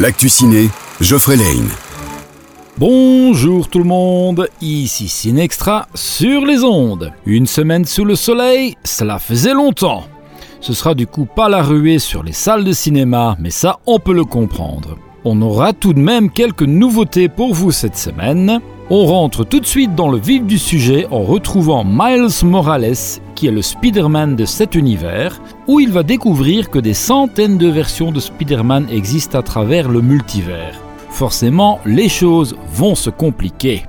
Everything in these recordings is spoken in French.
L'actu ciné, Geoffrey Lane. Bonjour tout le monde, ici Cinextra sur les ondes. Une semaine sous le soleil, cela faisait longtemps. Ce sera du coup pas la ruée sur les salles de cinéma, mais ça on peut le comprendre. On aura tout de même quelques nouveautés pour vous cette semaine. On rentre tout de suite dans le vif du sujet en retrouvant Miles Morales, qui est le Spider-Man de cet univers, où il va découvrir que des centaines de versions de Spider-Man existent à travers le multivers. Forcément, les choses vont se compliquer.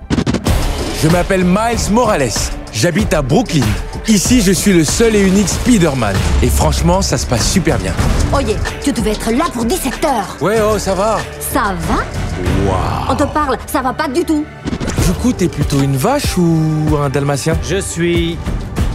Je m'appelle Miles Morales. J'habite à Brooklyn. Ici, je suis le seul et unique Spider-Man. Et franchement, ça se passe super bien. Oye, tu devais être là pour 17 heures. Ouais, oh, ça va. Ça va On te parle, ça va pas du tout. Du coup, t'es plutôt une vache ou un dalmatien? Je suis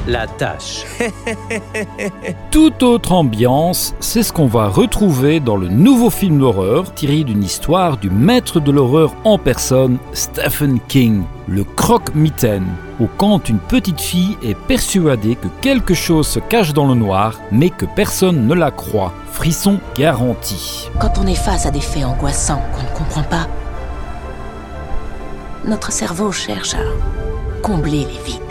la tâche. Toute autre ambiance, c'est ce qu'on va retrouver dans le nouveau film d'horreur tiré d'une histoire du maître de l'horreur en personne, Stephen King, le croque-mitaine, où quand une petite fille est persuadée que quelque chose se cache dans le noir, mais que personne ne la croit. Frisson garanti. Quand on est face à des faits angoissants qu'on ne comprend pas, notre cerveau cherche à combler les vides.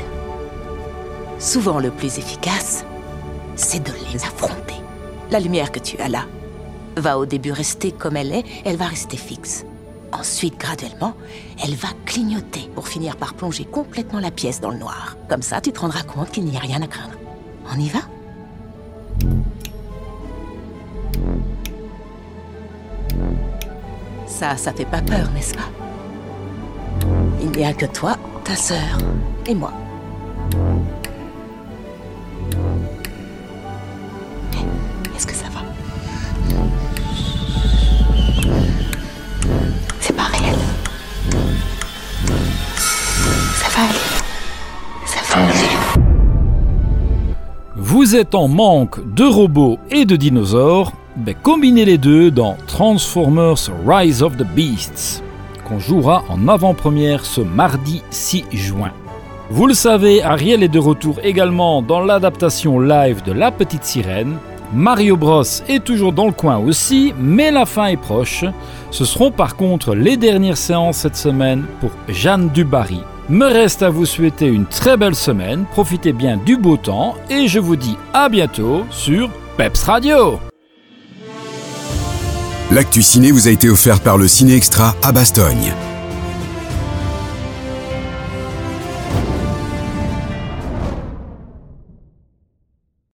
Souvent le plus efficace, c'est de les affronter. La lumière que tu as là va au début rester comme elle est, elle va rester fixe. Ensuite, graduellement, elle va clignoter pour finir par plonger complètement la pièce dans le noir. Comme ça, tu te rendras compte qu'il n'y a rien à craindre. On y va? Ça, ça fait pas peur, n'est-ce pas? Il n'y a que toi, ta sœur et moi. Vous êtes en manque de robots et de dinosaures ben Combinez les deux dans Transformers Rise of the Beasts, qu'on jouera en avant-première ce mardi 6 juin. Vous le savez, Ariel est de retour également dans l'adaptation live de La Petite Sirène. Mario Bros est toujours dans le coin aussi, mais la fin est proche. Ce seront par contre les dernières séances cette semaine pour Jeanne Dubarry. Me reste à vous souhaiter une très belle semaine, profitez bien du beau temps et je vous dis à bientôt sur Peps Radio. L'actu ciné vous a été offert par le Ciné Extra à Bastogne.